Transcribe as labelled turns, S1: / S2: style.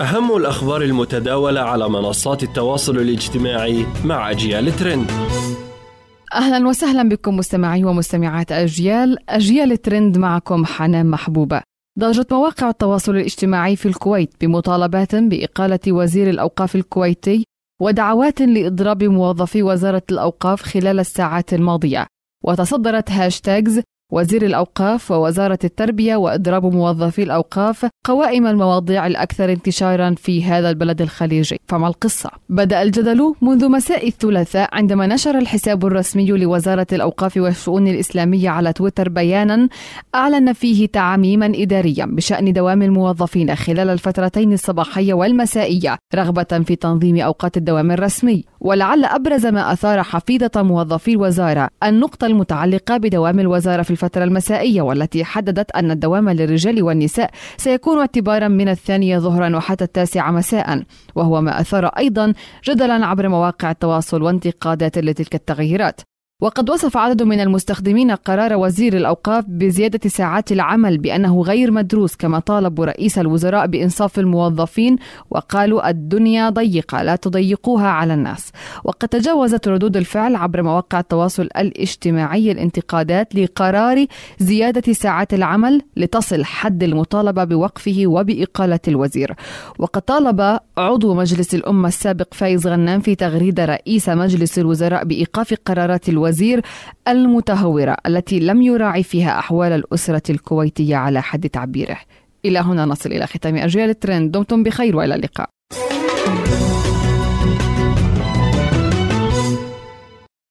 S1: أهم الأخبار المتداولة على منصات التواصل الاجتماعي مع أجيال ترند.
S2: أهلا وسهلا بكم مستمعي ومستمعات أجيال. أجيال ترند معكم حنان محبوبة. ضجت مواقع التواصل الاجتماعي في الكويت بمطالبات بإقالة وزير الأوقاف الكويتي ودعوات لإضراب موظفي وزارة الأوقاف خلال الساعات الماضية. وتصدرت hashtags وزير الأوقاف ووزارة التربية وإضراب موظفي الأوقاف قوائم المواضيع الأكثر انتشارا في هذا البلد الخليجي فما القصة؟ بدأ الجدل منذ مساء الثلاثاء عندما نشر الحساب الرسمي لوزارة الأوقاف والشؤون الإسلامية على تويتر بيانا أعلن فيه تعميما إداريا بشأن دوام الموظفين خلال الفترتين الصباحية والمسائية رغبة في تنظيم أوقات الدوام الرسمي ولعل أبرز ما أثار حفيظة موظفي الوزارة النقطة المتعلقة بدوام الوزارة في الفترة المسائية والتي حددت أن الدوام للرجال والنساء سيكون اعتبارا من الثانية ظهرا وحتى التاسعة مساء وهو ما أثار أيضا جدلا عبر مواقع التواصل وانتقادات لتلك التغييرات. وقد وصف عدد من المستخدمين قرار وزير الأوقاف بزيادة ساعات العمل بأنه غير مدروس كما طالبوا رئيس الوزراء بإنصاف الموظفين وقالوا الدنيا ضيقة لا تضيقوها على الناس. وقد تجاوزت ردود الفعل عبر مواقع التواصل الاجتماعي الانتقادات لقرار زيادة ساعات العمل لتصل حد المطالبة بوقفه وبإقالة الوزير. وقد طالب عضو مجلس الأمة السابق فايز غنام في تغريدة رئيس مجلس الوزراء بإيقاف قرارات الوزير المتهورة التي لم يراعي فيها أحوال الأسرة الكويتية على حد تعبيره. إلى هنا نصل إلى ختام أجيال الترند. دمتم بخير وإلى اللقاء.